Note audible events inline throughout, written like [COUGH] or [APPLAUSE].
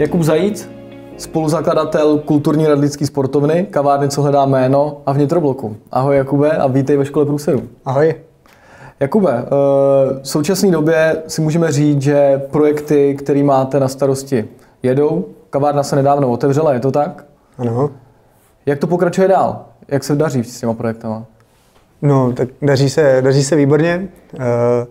Jakub Zajíc, spoluzakladatel kulturní radlický sportovny, kavárny, co hledá jméno a vnitrobloku. Ahoj Jakube a vítej ve škole průseru. Ahoj. Jakube, eh, v současné době si můžeme říct, že projekty, které máte na starosti, jedou. Kavárna se nedávno otevřela, je to tak? Ano. Jak to pokračuje dál? Jak se daří s těma projektama? No, tak daří se, daří se výborně. Eh,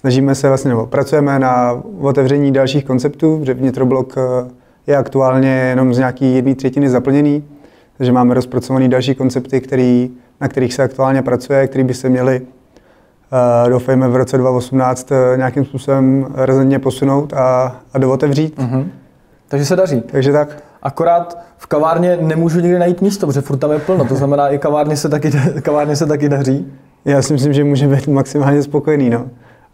snažíme se vlastně, nebo pracujeme na otevření dalších konceptů, že vnitroblok eh, je aktuálně jenom z nějaký jedné třetiny zaplněný, takže máme rozpracované další koncepty, který, na kterých se aktuálně pracuje, které by se měly, uh, doufejme, v roce 2018 nějakým způsobem razantně posunout a, a dootevřít. Mm-hmm. Takže se daří. Takže tak. Akorát v kavárně nemůžu nikdy najít místo, protože furt tam je plno. To znamená, i kavárně se taky, [LAUGHS] kavárně se taky daří. Já si myslím, že může být maximálně spokojený. No.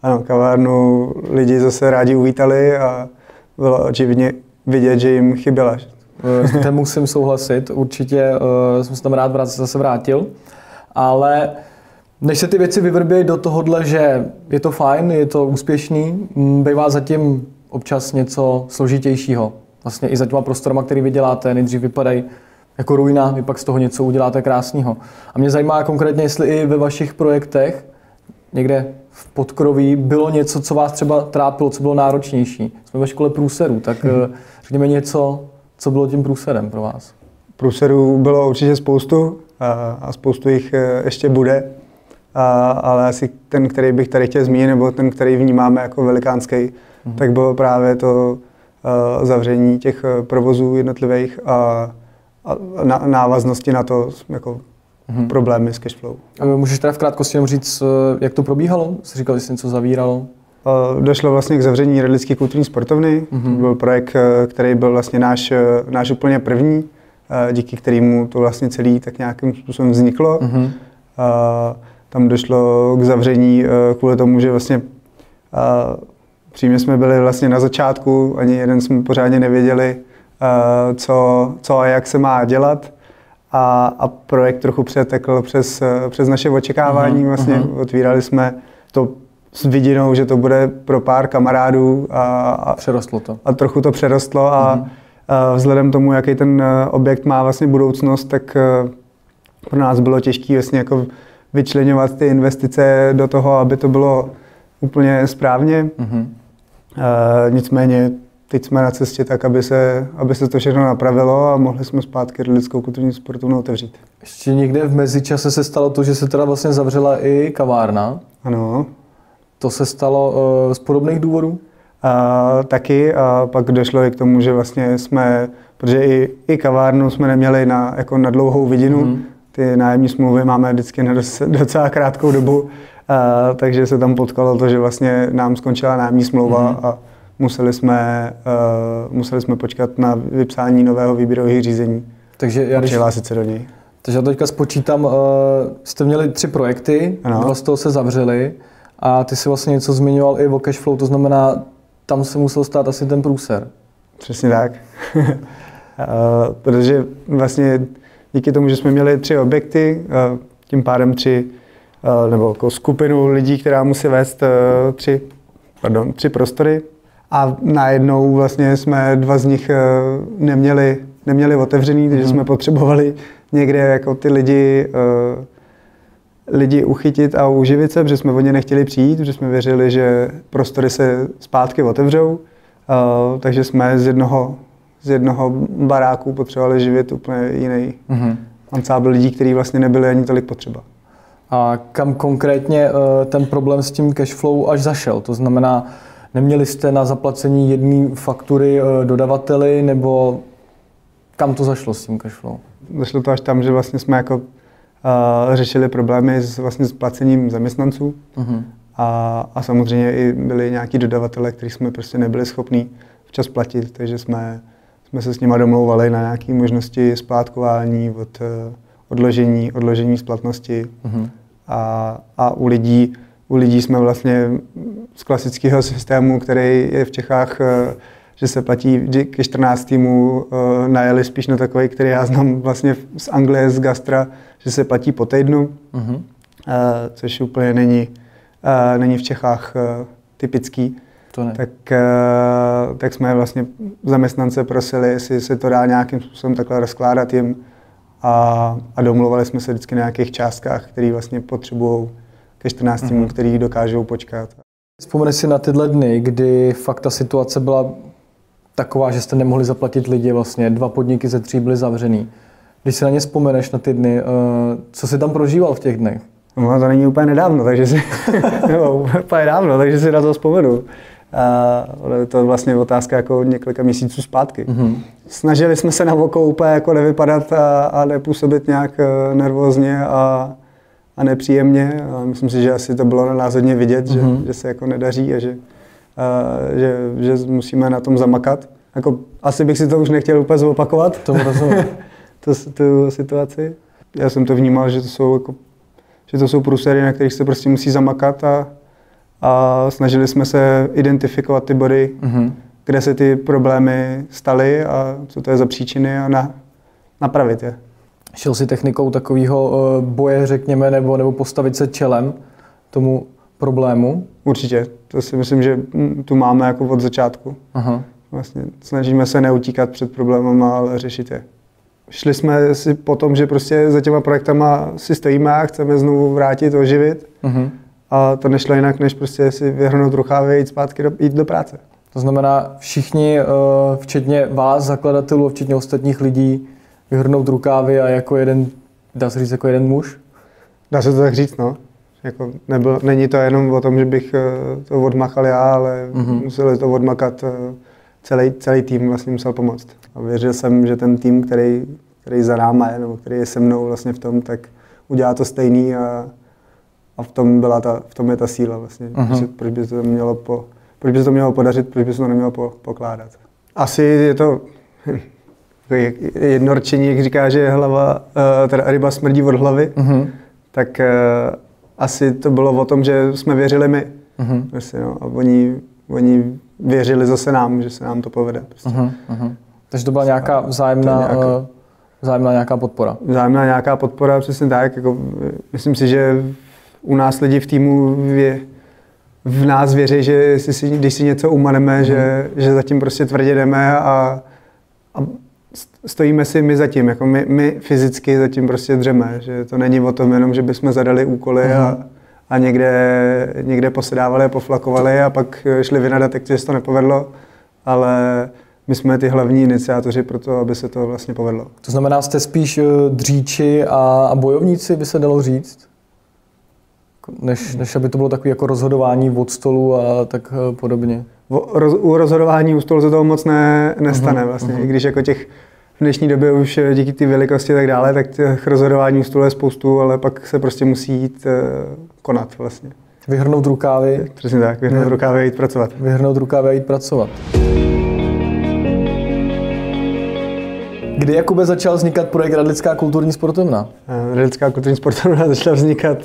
Ano, kavárnu lidi zase rádi uvítali a bylo očividně vidět, že jim chyběla. S tím musím souhlasit, určitě uh, jsem se tam rád zase vrátil, ale než se ty věci vyvrbějí do tohohle, že je to fajn, je to úspěšný, bývá zatím občas něco složitějšího. Vlastně i za těma prostorama, který vy děláte, nejdřív vypadají jako ruina, vy pak z toho něco uděláte krásného. A mě zajímá konkrétně, jestli i ve vašich projektech někde v podkroví bylo něco, co vás třeba trápilo, co bylo náročnější. Jsme ve škole průserů, tak hmm. řekněme něco, co bylo tím průserem pro vás. Průserů bylo určitě spoustu a, a spoustu jich eh, ještě bude, a, ale asi ten, který bych tady chtěl zmínit, nebo ten, který vnímáme jako velikánský, hmm. tak bylo právě to a, zavření těch provozů jednotlivých a, a návaznosti na to jako mm-hmm. problémy s cashflow. A můžeš teda v krátkosti jenom říct, eh, jak to probíhalo? Jsi říkal, že jsi něco zavíralo? Došlo vlastně k zavření Redlické kulturní sportovny. Mm-hmm. To byl projekt, eh, který byl vlastně náš, eh, náš úplně první, díky kterému to vlastně celý tak nějakým způsobem vzniklo. Mm-hmm. Tam došlo k zavření kvůli tomu, že vlastně přímě jsme byli vlastně na začátku, ani jeden jsme pořádně nevěděli, co, co a jak se má dělat a, a projekt trochu přetekl přes, přes naše očekávání. Uh-huh, vlastně uh-huh. otvírali jsme to s vidinou, že to bude pro pár kamarádů. A, a přerostlo to. A trochu to přerostlo a, uh-huh. a vzhledem tomu, jaký ten e, objekt má vlastně budoucnost, tak e, pro nás bylo těžké vlastně jako vyčlenovat ty investice do toho, aby to bylo úplně správně. Uh-huh. Uh, nicméně teď jsme na cestě tak, aby se, aby se to všechno napravilo a mohli jsme zpátky lidskou kulturní sportovnu otevřít. Ještě někde v mezičase se stalo to, že se teda vlastně zavřela i kavárna. Ano. To se stalo uh, z podobných důvodů? A, taky a pak došlo i k tomu, že vlastně jsme, protože i, i kavárnu jsme neměli na, jako na dlouhou vidinu, mm. ty nájemní smlouvy máme vždycky na docela krátkou dobu, a, takže se tam potkalo to, že vlastně nám skončila nájemní smlouva mm. a museli jsme, uh, museli jsme počkat na vypsání nového výběrového řízení takže já, a přihlásit se do něj. Takže já teďka spočítám, uh, jste měli tři projekty, ano. dva z toho se zavřeli a ty si vlastně něco zmiňoval i o cashflow, to znamená, tam se musel stát asi ten průser. Přesně tak. uh, [LAUGHS] protože vlastně díky tomu, že jsme měli tři objekty, uh, tím pádem tři, uh, nebo jako skupinu lidí, která musí vést uh, tři, pardon, tři prostory, a najednou vlastně jsme dva z nich eh, neměli, neměli otevřený, takže mm. jsme potřebovali někde jako ty lidi, eh, lidi uchytit a uživit se, protože jsme o ně nechtěli přijít, protože jsme věřili, že prostory se zpátky otevřou, eh, takže jsme z jednoho, z jednoho baráku potřebovali živit úplně jiný mm. ansábl lidí, který vlastně nebyli ani tolik potřeba. A kam konkrétně ten problém s tím cashflow až zašel? To znamená, Neměli jste na zaplacení jedné faktury eh, dodavateli, nebo kam to zašlo s tím cashflow? Zašlo to až tam, že vlastně jsme jako uh, řešili problémy s, vlastně s placením zaměstnanců. Uh-huh. A, a samozřejmě i byli nějaký dodavatelé, kterých jsme prostě nebyli schopni včas platit, takže jsme, jsme se s nimi domlouvali na nějaké možnosti splátkování, od, uh, odložení, odložení splatnosti. Uh-huh. A, a u lidí u lidí jsme vlastně z klasického systému, který je v Čechách, eh, že se platí ke 14 týmu, eh, najeli spíš na takový, který já znám vlastně z Anglie, z Gastra, že se platí po týdnu, uh-huh. což úplně není, není v Čechách typický. To ne. tak, tak jsme vlastně zaměstnance prosili, jestli se to dá nějakým způsobem takhle rozkládat jim a, a domluvali jsme se vždycky na nějakých částkách, které vlastně potřebují ke 14 týmům, Mhm. který dokážou počkat. Vzpomeneš si na tyhle dny, kdy fakt ta situace byla taková, že jste nemohli zaplatit lidi vlastně, dva podniky ze tří byly zavřený. Když si na ně vzpomeneš na ty dny, eh, co jsi tam prožíval v těch dnech? No, to není úplně nedávno, takže si, [LAUGHS] nebo úplně dávno, takže si na to vzpomenu. A ale to je vlastně otázka jako několika měsíců zpátky. Mhm. Snažili jsme se na oko úplně jako nevypadat a, a nepůsobit nějak eh, nervózně a, a nepříjemně. A myslím si, že asi to bylo na nás hodně vidět, že, Mhm. že se jako nedaří a že, a, že, že musíme na tom zamakat. Jako, asi bych si to už nechtěl úplně zopakovat, Tomu rozumím. tu, tu situaci. Já jsem to vnímal, že to jsou, jako, že to jsou průsery, na kterých se prostě musí zamakat a, a snažili jsme se identifikovat ty body, Mhm. kde se ty problémy staly a co to je za příčiny a na, napravit je. Šel si technikou takového boje, řekněme, nebo, nebo postavit se čelem tomu problému? Určitě. To si myslím, že mm, tu máme jako od začátku. Aha. Vlastně snažíme se neutíkat před problémama, ale řešit je. Šli jsme si po tom, že prostě za těma projektama si stojíme a chceme znovu vrátit, oživit. Mhm. A to nešlo jinak, než prostě si vyhrnout ruchávy a jít zpátky do, jít do práce. To znamená, všichni, eh, včetně vás, zakladatelů, včetně ostatních lidí, vyhrnout rukávy a jako jeden, dá se říct, jako jeden muž? Dá se to tak říct, no. Jako nebyl, není to jenom o tom, že bych eh, to odmachal já, ale Mhm. mm-hmm. museli to odmakat eh, celý, celý tým vlastně musel pomoct. A věřil jsem, že ten tým, který, který za náma je, nebo který je se mnou vlastně v tom, tak udělá to stejný a, a v, tom byla ta, v tom je ta síla vlastně. Mhm. Mm-hmm. Proč by se to mělo po, proč by se to mělo podařit, proč by se to nemělo po, pokládat. Asi je to [LAUGHS] jedno rčení, jak říká, že hlava, eh, teda ryba smrdí od hlavy Mhm. tak uh, asi to bylo o tom, že jsme věřili my. Mhm. Prostě, no, a oni, oni věřili zase nám, že se nám to povede. Prostě. Mhm. Mhm. Takže to byla nějaká vzájemná, nějaká- eh, vzájemná nějaká podpora. Vzájemná nějaká podpora, přesně tak. Jako, eh, myslím si, že u nás lidi v týmu vě, v nás věří, že si, když si něco umaneme, že, že zatím prostě tvrdě jdeme a, a stojíme si my zatím, jako my, my fyzicky zatím prostě dřeme, že to není o tom jenom, že bychom zadali úkoly a, a někde, někde posedávali a poflakovali a pak šli vynadat, jak se to nepovedlo, ale my jsme ty hlavní iniciátoři pro to, aby se to vlastně povedlo. To znamená, jste spíš eh, dříči a, a bojovníci, by se dalo říct? Než, než aby to bylo takové jako rozhodování od stolu a tak eh, podobně. O- roz- U rozhodování u stolu se toho moc ne, nestane vlastně, i když jako těch v dnešní době už eh, díky té velikosti a tak dále, tak těch rozhodování u stolu je spoustu, ale pak se prostě musí jít eh, konat vlastně. Vyhrnout rukávy, Přesně tak, vyhnout Ne. rukávy a jít pracovat. vyhrnout rukávy a jít pracovat. Kdy Jakube začal vznikat projekt Radlická kulturní sportovna? Eh, Lidská kulturní sportovna [LAUGHS] začala vznikat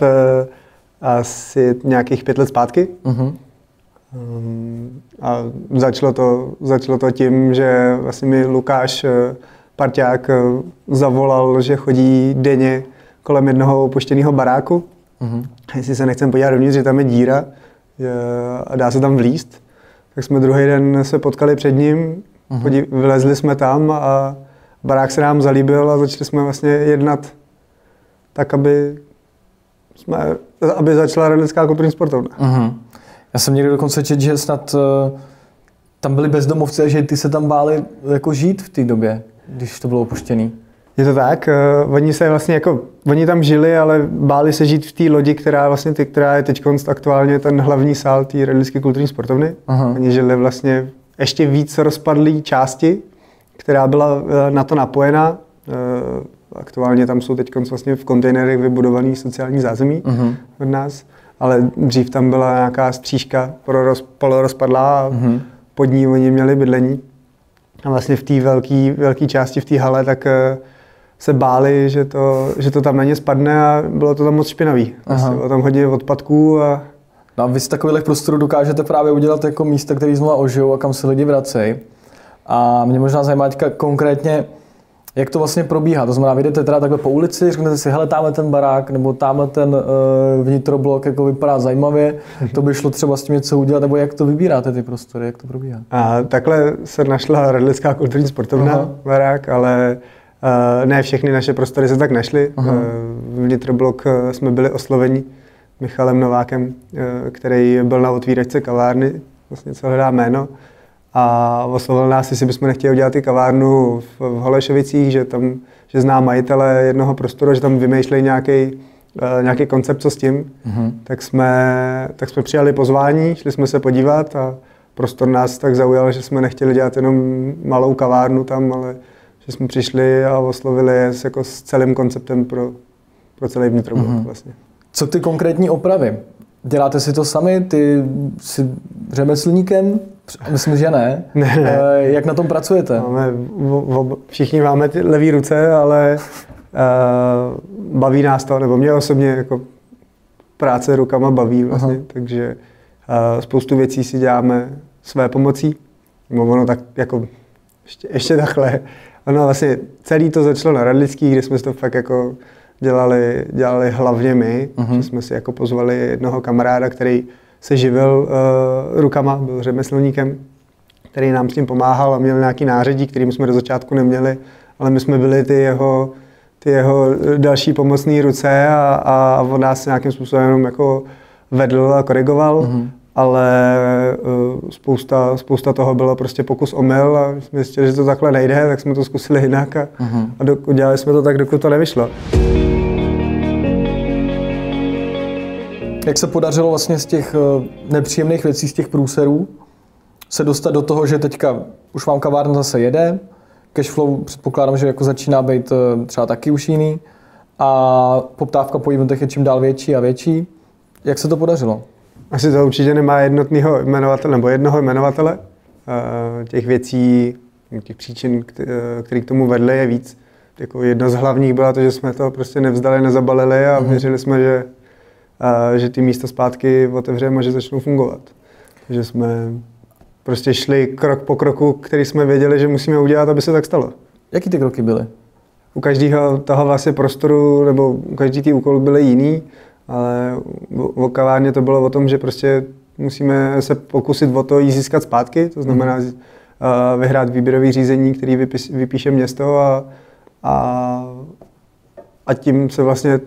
asi nějakých pět let zpátky. Um, A začalo to, začalo to tím, že vlastně mi Lukáš, parťák, eh, zavolal, že chodí denně kolem jednoho opuštěného baráku. Mhm. A Jestli se nechcem podívat dovnitř, že tam je díra a dá se tam vlíst. Tak jsme druhý den se potkali před ním, podí, vylezli jsme tam a barák se nám zalíbil a začali jsme vlastně jednat tak, aby, jsme, aby začala Radlická kulturní sportovna. Mhm. Já jsem někdy dokonce četl, že snad eh, tam byli bezdomovci a že ty se tam báli jako žít v té době, když to bylo opuštěný. Je to tak, uh, oni se vlastně jako, oni tam žili, ale báli se žít v té lodi, která vlastně, ty, která je teď aktuálně ten hlavní sál té Radlické kulturní sportovny. Aha. Oni žili vlastně ještě víc rozpadlý části, která byla uh, na to napojena. Uh, aktuálně tam jsou teď vlastně v kontejnerech vybudovaný sociální zázemí Mhm. od nás, ale dřív tam byla nějaká střížka poroz, polorozpadlá a Mhm. pod ní oni měli bydlení. A vlastně v té velké velký části, v té hale, tak eh, se báli, že to, že to tam na ně spadne a bylo to tam moc špinavý. Vlastně Aha. bylo tam hodně odpadků a No a vy z takových prostorů dokážete právě udělat jako místa, které znovu ožijou a kam se lidi vracejí. A mě možná zajímá teďka konkrétně, Jak to vlastně probíhá? To znamená, vyjdete teda takhle po ulici, řeknete si, hele, tamhle ten barák, nebo tamhle ten uh, vnitroblok jako vypadá zajímavě, to by šlo třeba s tím něco udělat, nebo jak to vybíráte ty prostory, jak to probíhá? A takhle se našla Radlická kulturní sportovna, Aha. barák, ale uh, ne všechny naše prostory se tak našly. Uh, vnitroblok jsme byli osloveni Michalem Novákem, uh, který byl na otvíračce kavárny, vlastně co hledá jméno a oslovil nás, jestli bychom nechtěli udělat i kavárnu v, v Holešovicích, že tam že zná majitele jednoho prostoru, že tam vymýšlejí nějaký uh, nějaký koncept, co s tím, mm-hmm. tak, jsme, tak jsme přijali pozvání, šli jsme se podívat a prostor nás tak zaujal, že jsme nechtěli dělat jenom malou kavárnu tam, ale že jsme přišli a oslovili je jako s celým konceptem pro, pro celý vnitroblok mm-hmm. vlastně. Co ty konkrétní opravy? Děláte si to sami? Ty jsi řemeslníkem? Myslím, že [LAUGHS] ne. ne. Eh, jak na tom pracujete? Máme, všichni máme ty levý ruce, ale uh, baví nás to, nebo mě osobně jako práce rukama baví vlastně, Aha. takže uh, spoustu věcí si děláme své pomocí. No ono tak jako ještě, ještě takhle. Ono vlastně celý to začalo na Radlický, kde jsme to fakt jako dělali, dělali hlavně my. Uh-huh. Že jsme si jako pozvali jednoho kamaráda, který se živil uh, rukama, byl řemeslníkem, který nám s tím pomáhal a měl nějaký nářadí, kterým jsme do začátku neměli, ale my jsme byli ty jeho, ty jeho další pomocné ruce a, a on nás nějakým způsobem jenom jako vedl a korigoval. Uh-huh ale uh, spousta, spousta toho bylo prostě pokus omyl a jsme zjistili, že to takhle nejde, tak jsme to zkusili jinak a, uh-huh. a do, udělali jsme to tak, dokud to nevyšlo. Jak se podařilo vlastně z těch eh, nepříjemných věcí, z těch průserů, se dostat do toho, že teďka už vám kavárna zase jede, cashflow předpokládám, že jako začíná být eh, třeba taky už jiný a poptávka po eventech je čím dál větší a větší. Jak se to podařilo? Asi to určitě nemá jednotného jmenovatele nebo jednoho jmenovatele. Eh, těch věcí, těch příčin, které k tomu vedly, je víc. Jako jedna z hlavních byla to, že jsme to prostě nevzdali, nezabalili a mhm. věřili jsme, že že ty místa zpátky otevřeme a že začnou fungovat. Že jsme prostě šli krok po kroku, který jsme věděli, že musíme udělat, aby se tak stalo. Jaký ty kroky byly? U každého toho vlastně prostoru, nebo u každý ty úkol byly jiný, ale v kavárně to bylo o tom, že prostě musíme se pokusit o to jí získat zpátky, to znamená mm. vyhrát výběrový řízení, který vypíše město a, a, a tím se vlastně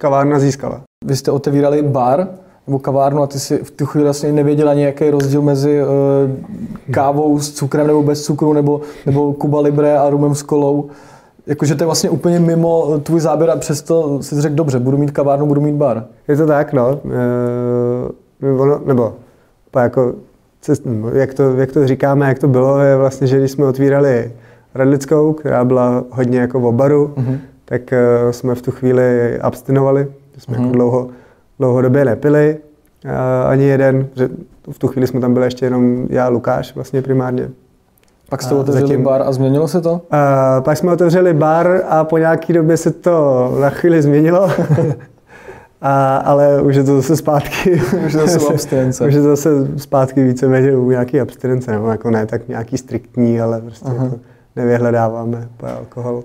kavárna získala. Vy jste otevírali bar nebo kavárnu a ty si v tu chvíli vlastně nevěděla nějaký rozdíl mezi uh, kávou s cukrem nebo bez cukru nebo, nebo Kuba Libre a rumem s kolou. Jakože to je vlastně úplně mimo tvůj záběr a přesto si řekl, dobře, budu mít kavárnu, budu mít bar. Je to tak, no. E, ono, nebo jako, jak to, jak to říkáme, jak to bylo, je vlastně, že když jsme otvírali Radlickou, která byla hodně jako v obaru, mm-hmm. Tak uh, jsme v tu chvíli abstinovali, jsme mm-hmm. jako dlouho, dlouhodobě nepili, ani jeden, že v tu chvíli jsme tam byli ještě jenom já a Lukáš vlastně primárně. Pak jste otevřeli zatím, bar a změnilo se to? Uh, pak jsme otevřeli bar a po nějaké době se to na chvíli změnilo. [LAUGHS] A, ale už je to zase zpátky. [LAUGHS] už je to zase abstinence. už je to zase zpátky víceméně u nějaký abstinence, nebo jako ne tak nějaký striktní, ale prostě jako nevyhledáváme po alkoholu.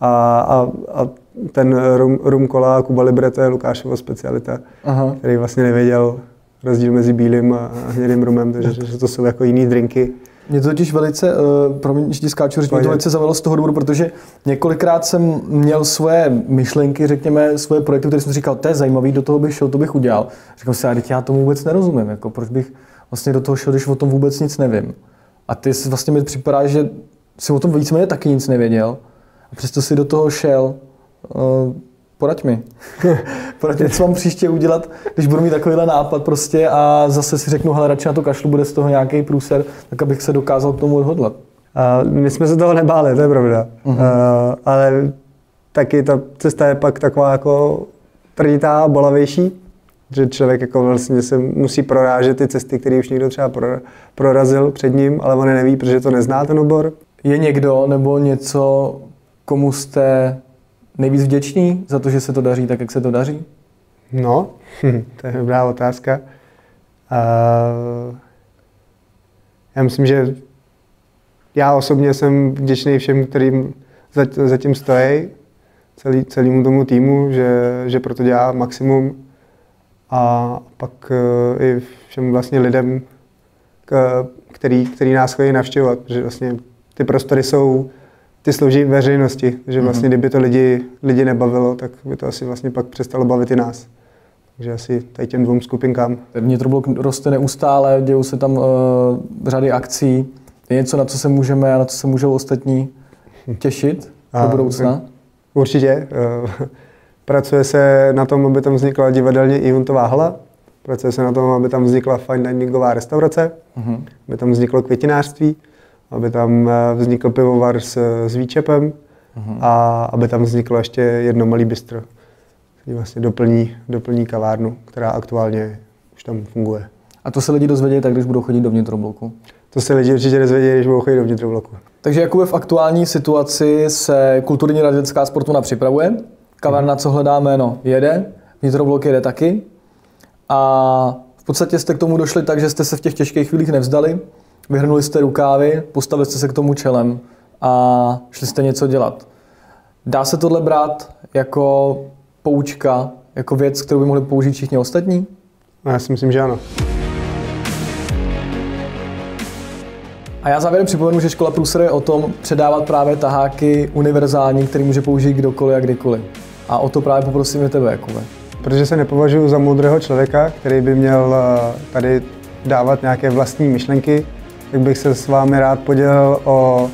A, a, a ten rum, rum kola Kuba Libre, to je Lukášova specialita, Aha. který vlastně nevěděl rozdíl mezi bílým a hnědým rumem, takže že to jsou jako jiný drinky. Mě to totiž velice, uh, promiň, že ti skáču, mě to velice zavělo z toho důvodu, protože několikrát jsem měl svoje myšlenky, řekněme, svoje projekty, které jsem říkal, to je zajímavý, do toho bych šel, to bych udělal. Říkal si, ale já tomu vůbec nerozumím, jako proč bych vlastně do toho šel, když o tom vůbec nic nevím. A ty si vlastně mi připadá, že si o tom víceméně taky nic nevěděl a přesto si do toho šel. Uh, poraď mi. [LAUGHS] poraď mi, co mám příště udělat, když budu mít takovýhle nápad prostě a zase si řeknu, hele, radši na to kašlu, bude z toho nějaký průser, tak abych se dokázal k tomu odhodlat. Uh, my jsme se toho nebáli, to je pravda. Uh-huh. Uh, ale taky ta cesta je pak taková jako tvrditá, bolavější, že člověk jako vlastně se musí prorážet ty cesty, které už někdo třeba prorazil před ním, ale on neví, protože to nezná ten obor. Je někdo nebo něco, komu jste nejvíc vděční za to, že se to daří tak, jak se to daří? No, to je dobrá otázka. Uh, já myslím, že já osobně jsem vděčný všem, kterým zatím stojí celý, celému tomu týmu, že, že proto dělá maximum a pak uh, i všem vlastně lidem, k, který, který nás chodí navštěvovat, protože vlastně ty prostory jsou, ty slouží veřejnosti, že vlastně mm-hmm. kdyby to lidi, lidi nebavilo, tak by to asi vlastně pak přestalo bavit i nás. Takže asi tady těm dvou skupinkám. Vnitroblok roste neustále, dějou se tam uh, řady akcí. Je něco, na co se můžeme a na co se můžou ostatní těšit a, do budoucna? Určitě. Uh, pracuje se na tom, aby tam vznikla divadelně eventová hala. Pracuje se na tom, aby tam vznikla fine diningová restaurace, uh-huh. aby tam vzniklo květinářství, aby tam eh, vznikl pivovar s, s výčepem uh-huh. a aby tam vzniklo ještě jedno malý bistro, který vlastně doplní, doplní kavárnu, která aktuálně už tam funguje. A to se lidi dozvědějí tak, když budou chodit do vnitrobloku? To se lidi určitě dozvědějí, když budou chodit do vnitrobloku. Takže jakoby v aktuální situaci se kulturní radická sportovna připravuje, kavárna, co hledáme, no, jede, vnitroblok jede taky. A v podstatě jste k tomu došli tak, že jste se v těch těžkých chvílích nevzdali, vyhrnuli jste rukávy, postavili jste se k tomu čelem a šli jste něco dělat. Dá se tohle brát jako poučka, jako věc, kterou by mohli použít všichni ostatní? No, já si myslím, že ano. A já závěrem připomenu, že škola Průser je o tom předávat právě taháky univerzální, který může použít kdokoliv a kdykoliv. A o to právě poprosím i tebe, Jakube. Protože se nepovažuji za moudrého člověka, který by měl eh, tady dávat nějaké vlastní myšlenky, tak bych se s vámi rád podělil o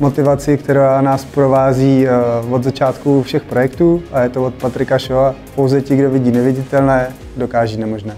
motivaci, která nás provází eh, od začátku všech projektů a je to od Patrika Šova. Pouze ti, kdo vidí neviditelné, dokáží nemožné.